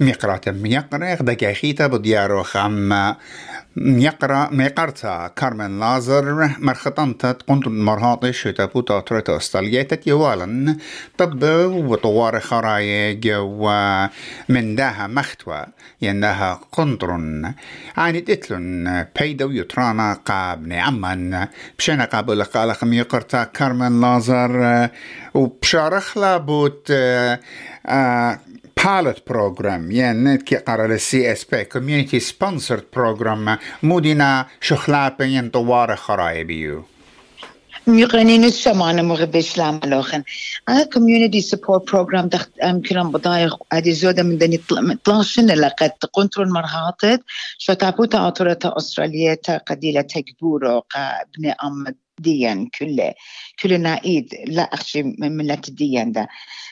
ميقرة دقيقيتا بديارو خام. يقرأ ميقرتا. كارمن لازر مرخطنتا قنت مرهاطي شتا بوتا ترتا استاليتا يوالا طب وطوار خرايج ومن داها مختوى ينداها قنطرن. عاني تتلن بيدو يترانا قابني عمان. بشنا قابل قالق ميقرتا كارمن لازر. وبشارخ لابوت pilot program yani ki qarara CSP community sponsored program mudina şuxlapın yan tawara xarayibiyu میقنین سمان موقع بشلام لاخن انا community support program دخت ام كلام بضايق ادي زودة من دني طلاشن لقد قنترون مرهاتت شتابوتا عطرة استراليا قديلة تكبورو قبن ام ديان كله كلنا إيد لا أخشي من ملة الديان ده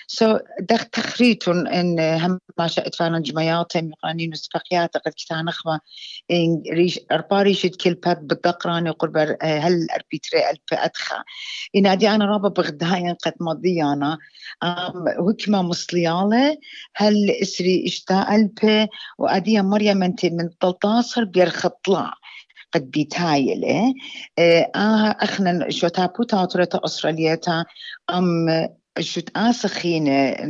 سو دخ تخريت إن هم ما شاءت فانا جمعيات مقانين وسفقيات قد كتان أخوة إن ريش ارباري شد كل بات بالدقران قرب هل أربيتري ألف ادخا إن أدي أنا رابا بغدايا قد مضيانا هكما مصليالة هل إسري إشتا ألف وادي مريم أنت من 13 بيرخطلا. قد بيتايلة آه أخنا شو تابو تاطرة أستراليتا أم شت آسخين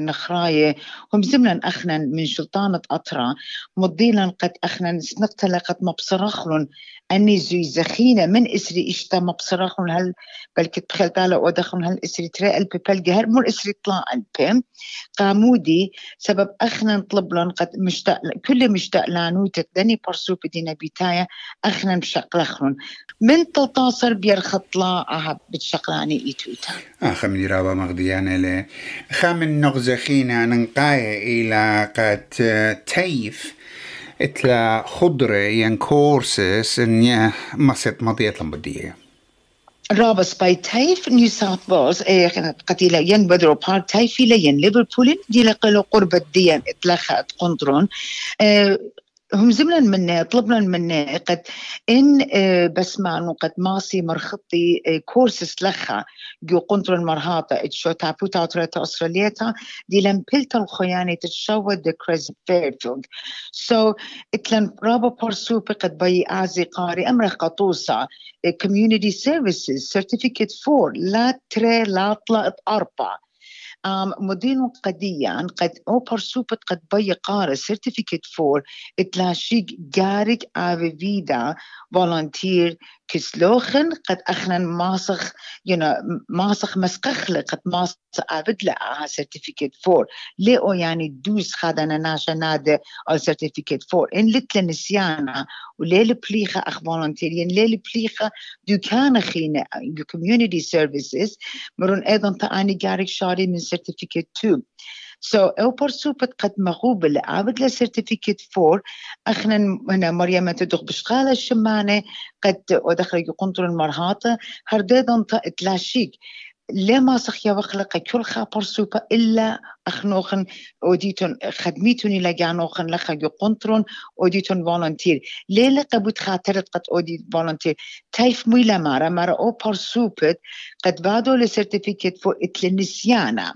نخراية هم زمنا أخنا من شلطانة أطرا مضيلا قد أخنا سنقتل قد مبصرخلن أني زي زخينة من إسري إشتا مبصرخلن هل بلكت بخيل تالا ودخلن هل إسري ترى ألبي بلقي هر مر إسري طلع ألبي. قامودي سبب أخنا نطلب لن قد مشتاق كل مشتاق لانوتك دني برسو بدينا بيتايا أخنا مشقلخلن من تلتاصر بيرخط لا أها بتشقلاني إيتوتا. آخر من رابا مغديانا له خامن نغزخينا ننقاية إلى قد تيف. إتلا خضرة ين كورسس إن مصيت مضيت لمبدية. رابس باي تايف نيو ساوث ويلز إيه قتيلة ين بدرو بار تايفي لين ليفربول دي لقلو قربة ديان اتلخت قندرون آه هم زمنا من طلبنا من قد إن بس ما قد ماسي مرخطي كورسس لخا جو قنطر المرهاطة اتشو تابو تاوتريتا أستراليتا دي لم بلتا الخياني تتشوى دي كريز فيرفيلد سو اتلن رابا بارسو قد بي ازي قاري أمر قطوسا community services certificate 4 لا تري لا طلعت أربعة. مدين قديا قد اوبر سوبت قد بي قارة سيرتيفيكت فور اتلاشيق جارك آفي فيدا فولنتير كسلوخن قد اخنا ماسخ ينا ماسخ مسقخل قد ماسخ ابد لها سيرتيفيكت فور. لئو يعني دوس خدنا ناشا نادي أو سيرتيفيكت فور؟ إن لتل نسيانا وليل بليخة أخ فولنتيرين ليل بليخة دكان خينا كوميونيتي سيرفيسز مرون أيضا تأني جارك شاري من سيرتيفيكت 2 سو so, أو برسوبت قد مغوبة لعابد لسيرتيفيكت فور اخنا هنا مريم تدخ بشغالة الشمانة قد ودخل يقنطر المرهاطة هرديدن تلاشيك لما سخيا وخلق كل خابر سوبا إلا أخنوخن أوديتون خدميتون إلى جانوخن لخا يقنطرون أوديتون فولنتير. ليلة قبوت خاطرت قد أوديت فولنتير. تايف ميلا مارا مارا أو بارسوبت قد بعدو لسيرتيفيكت فو إتلنسيانا.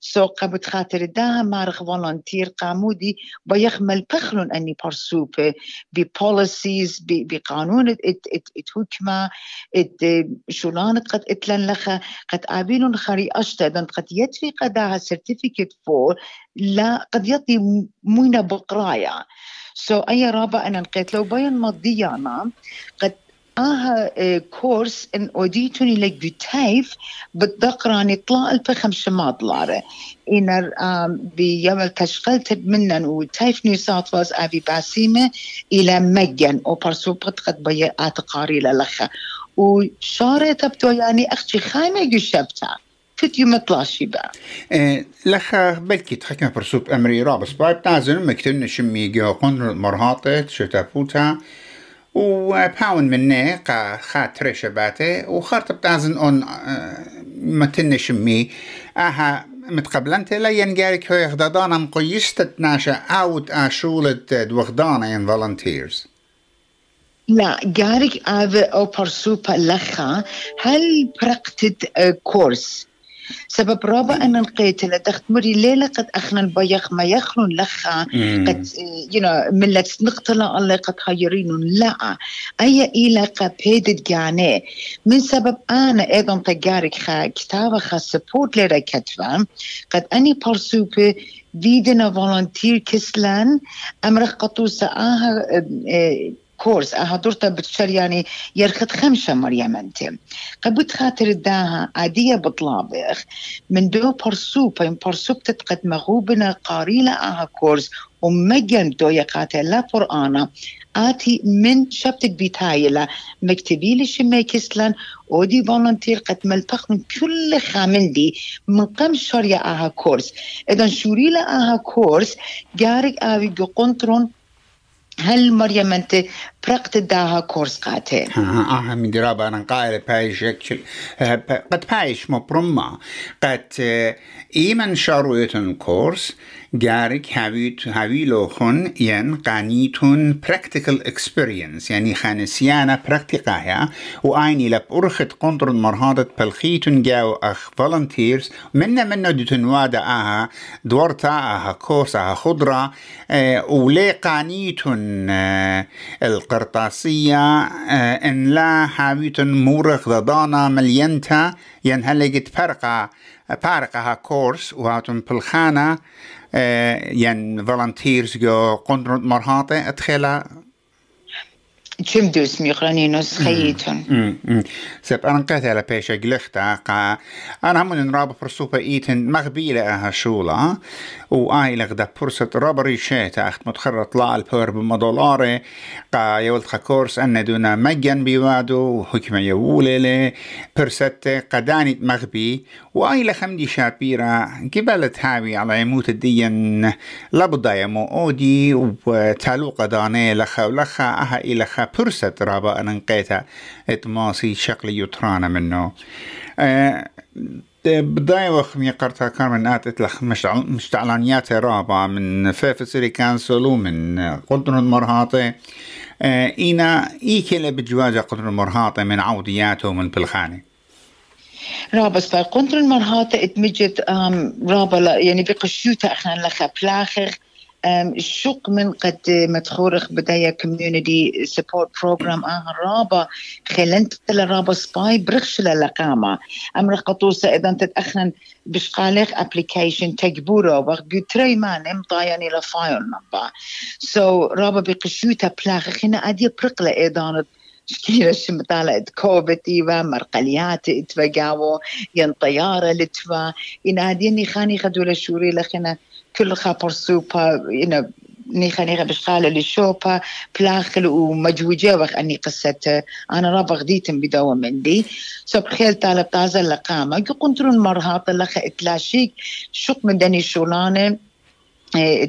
سو قبت خاطر دا مارخ فولنتير قامودي بيخمل بخلون أني برسوبة ببوليسيز بقانون ات ات ات حكمة ات شولان قد اتلن لخا قد آبينون خري أشتدن قد يتفي قداها سيرتيفيكت فور لا قد يطي موينة بقرايا سو so, أي رابع أنا نقيت لو بين مضيانا قد آها كورس إن أوديتوني لك بتايف بالدقراني طلع الفخم شماط لاره إن بيوم تشغلت منن وتايف ساوث ويلز أبي باسيمة إلى مجن أو برسوبت قد بيا أتقاري للخا. وشارة تبدو يعني أختي خايمة يشبتا كنت يوم طلاشي بقى إيه لخا بلكي تحكم برسوب أمري رابس. بايب تازن مكتن شمي جيو قنر مرهاطة شتافوتا وباون مني قا خاطر شباتي وخارت بتازن اون متن شمي. آها متقبلنت لا ينجارك هو يخدادانا مقيشت تناشا اوت اشولة دوغدانا ين فولنتيرز لا جارك افي أو برسوبا لخا هل برقتت كورس سبب رابع أن نقيت لدخت مري ليلة قد أخنا البيخ ما يخلون لخا قد يو ملت نقتلا الله قد خيرين لا أي إلى قد بيدت جاني. من سبب أنا أيضا تجارك خا كتابة خا سبورت لرا كتبة. قد أني برسوبي فيدنا فولنتير كسلان. أمرخ قطوسة آها كورس. أهدورتا بتشر يعني يرخد خمسة مريم أنت. قبت خاطر داها عادية بطلابخ. من دو برسو بين برسو بتتقد مغوبنا قاريلة آها كورس. ومجن دو يقاتل لا قرآن آتي من شبتك بيتايلا مكتبي لي شمي كسلان ودي فولنتير قد ملتق من كل خامندي من قم شريا آها كورس. إذا شوريلا آها كورس. جارك آوي قنطرون هل مريم أنت برقت داها كورس قاتل آه من درابة أنا قائل بايش قد بايش مبرمة قد ايمن شارويتن كورس جارك هاويت هاويلو خن ين قانيتون practical experience يعني خانسيانا براكتيقايا وآيني لب أرخت قندر مرهادة بلخيتون جاو أخ volunteers. منا منا دوتن وادا آها دورتا آها كورس آها خضرة آه ولي قانيتون آه القرطاسية آه إن لا هاويتون مورخ ضدانا ملينتا ين هلقت فرقة بارقها كورس وهاتون بالخانة ين فولنتيرز جو قندرت مرهاطة ادخلا جمدوس ميقرانينوس خيتون سب أنا قلت على بيشا قلختا قا أنا هم نراب فرصوبة إيتن مغبيلة أها شولا. وآي لغدا فرصة رابري شيتا أخت متخرط لا البور بمدولاري. قا يولت كورس أن دونا مجن بيوادو. وحكمة يولي برست قداني مغبي. وآي لخمدي شابيرا قبلت هاوي على يموت الدين لابد يمو أودي وتالو قداني لخا ولخا أها إلخا برست رابا أنا نقيتا اتماسي شكل يطرانا منه أه بداية وقت مي قرطة كان من آت اتلخ مشتعلانيات رابا من فيف سيري كانسل ومن قدر المرهاطة أه إينا إيكي بجواجة قدر المرهاطة من عودياته من بالخانة رابس فقدر المرهاطة اتمجد رابا يعني بقشوتا اخنا لخا بلاخر. الشق من قد متخورخ بداية كوميونيتي سبورت بروجرام آه رابا خلنت رابا سباي برخش للقامة أمر قطوسة إذا تتأخن بشقاليخ ابليكيشن تجبورو. وقت تري ما نم طاياني لفايل نبا. سو رابا بقشوتا بلاخ خنا أدي برقلة أيضا شكيلة كوفيد إيوا مرقليات اتفقاو ين طيارة لتوا إن هاديني خاني خدولا شوري لخنا كل خابر سوبا ينا نيخا نيخا بشقالة للشوبا بلاخل ومجوجة وخ أني قصة أنا رابا غديتم بدوا من دي سو بخيل طالب تازة لقامة. قنترون مرهاط لخا إتلاشيك. من داني شولانة.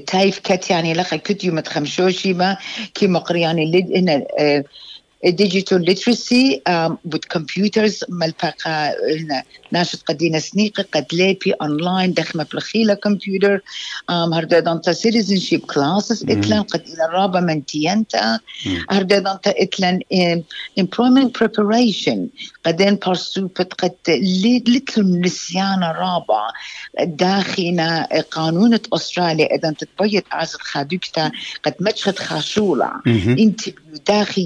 تايف كت يعني لخا كت يوم تخمشوشي ما. كي مقرياني لد إن digital literacy um, with computers ملبقى ناشط قدينا سنيقة قد ليبي اونلاين دخمة بلخيلة كمبيوتر um, هردا دانتا citizenship classes إتلان قد إلى الرابع من تيانتا. هردا دانتا إتلان employment preparation. قدين بارسوبت قد لتلو النسيان رابع. داخلنا قانون أستراليا. إذا تتبيت عزت خادوكتا قد مجخد خاشولة. انت داخل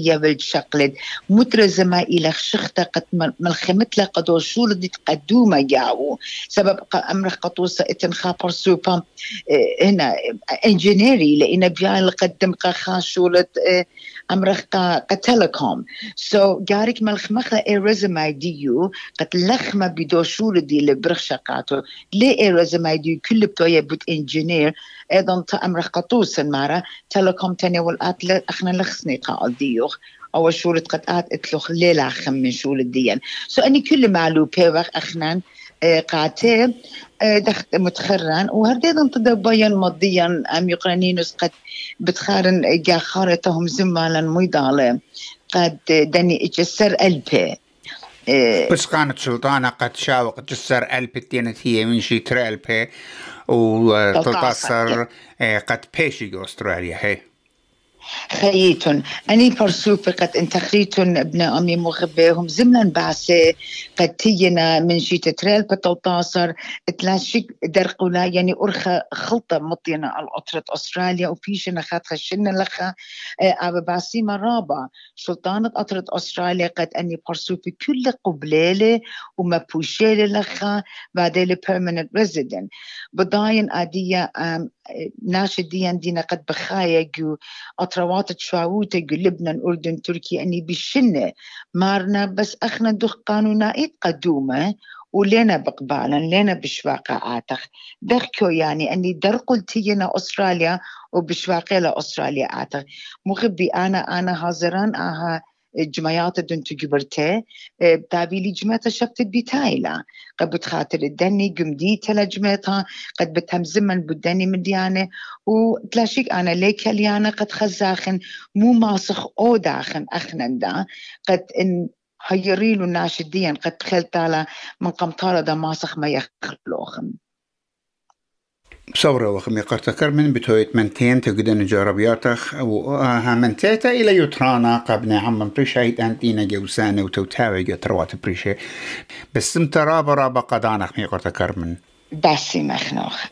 بالشقلد مترزمة إلى شخطة قد ملخمت لها قدو شول دي تقدومة جاو. سبب أمر قطوسة اتنخا برسوبا هنا إنجينيري لأن بيان قدم قا شولة أمرخ كتلكوم سو جارك ملخ مخلا اي رزماي ديو قد لخمة بدو شول دي لبرخ شقاتو لي اي رزماي ديو كل بتوية بوت إنجينير. أيضا امرخ قطوسا مارا تلكوم تاني والات أخنا لخسني قال ديوخ. أو شورة قد آت اتلوخ ليلة من شول الديان سو أني كل معلو بيوخ اخنان قاتي دخت متخرن. وهرديدا تدبين مضيا ام يقرنينوس قد بتخارن جا خارتهم زمالا ميضالة قد دني اجسر البي بس كانت سلطانة قد شاوق جسر ألبي تينت هي من شي ترى ألبي وتتصر قد بيشي أستراليا هي. خيتون أني برسوفي قد انتخريتون ابن أمي مخبيهم زمنا باسي قد تينا من شي تتريل بتوطاصر تلاشيك درقولا يعني أرخى خلطة مطينا على أطرة أستراليا وفيشنا خات خشنا لخا أبا باسي مرابا سلطانة أطرة أستراليا قد أني برسوفي كل قبليلة وما بوشيلة لخا بعدين permanent resident بضاين آدية ناشدين دينا قد بخايا جو أطروات تشاووتا لبنان أردن تركيا أني بشنة مارنا بس أخنا دخ قانونائيت قدومة ولينا بقبالا لينا بشواقع آتخ. دخكو يعني أني درقل تينا أستراليا وبشواقع أستراليا آتخ. مغبي أنا أنا هازران جمعيات دنت جبرتي بتابيلي جمعتا شبت بيتايلا قد بتخاطر الدني قمديتا لجمعتا قد بتهم زمن بدني مديانة وتلاشيك أنا ليك ليانا قد خزاخن مو ماسخ أو داخن أخنن دا. قد إن هيريلو ناشديا قد خلتالا من قمطارة دا ماسخ ما يخلوخن. صورة وخمي قرتكر من بتويت منتين تقدن جاربياتخ أو هامنتيتا إلى يترانا قبنا عم بريشايت أنتينا جوسانة وتوتاوي تروات بريشي بس مترابا رابا قدانخ مي قرتكر من باسي مخنوخ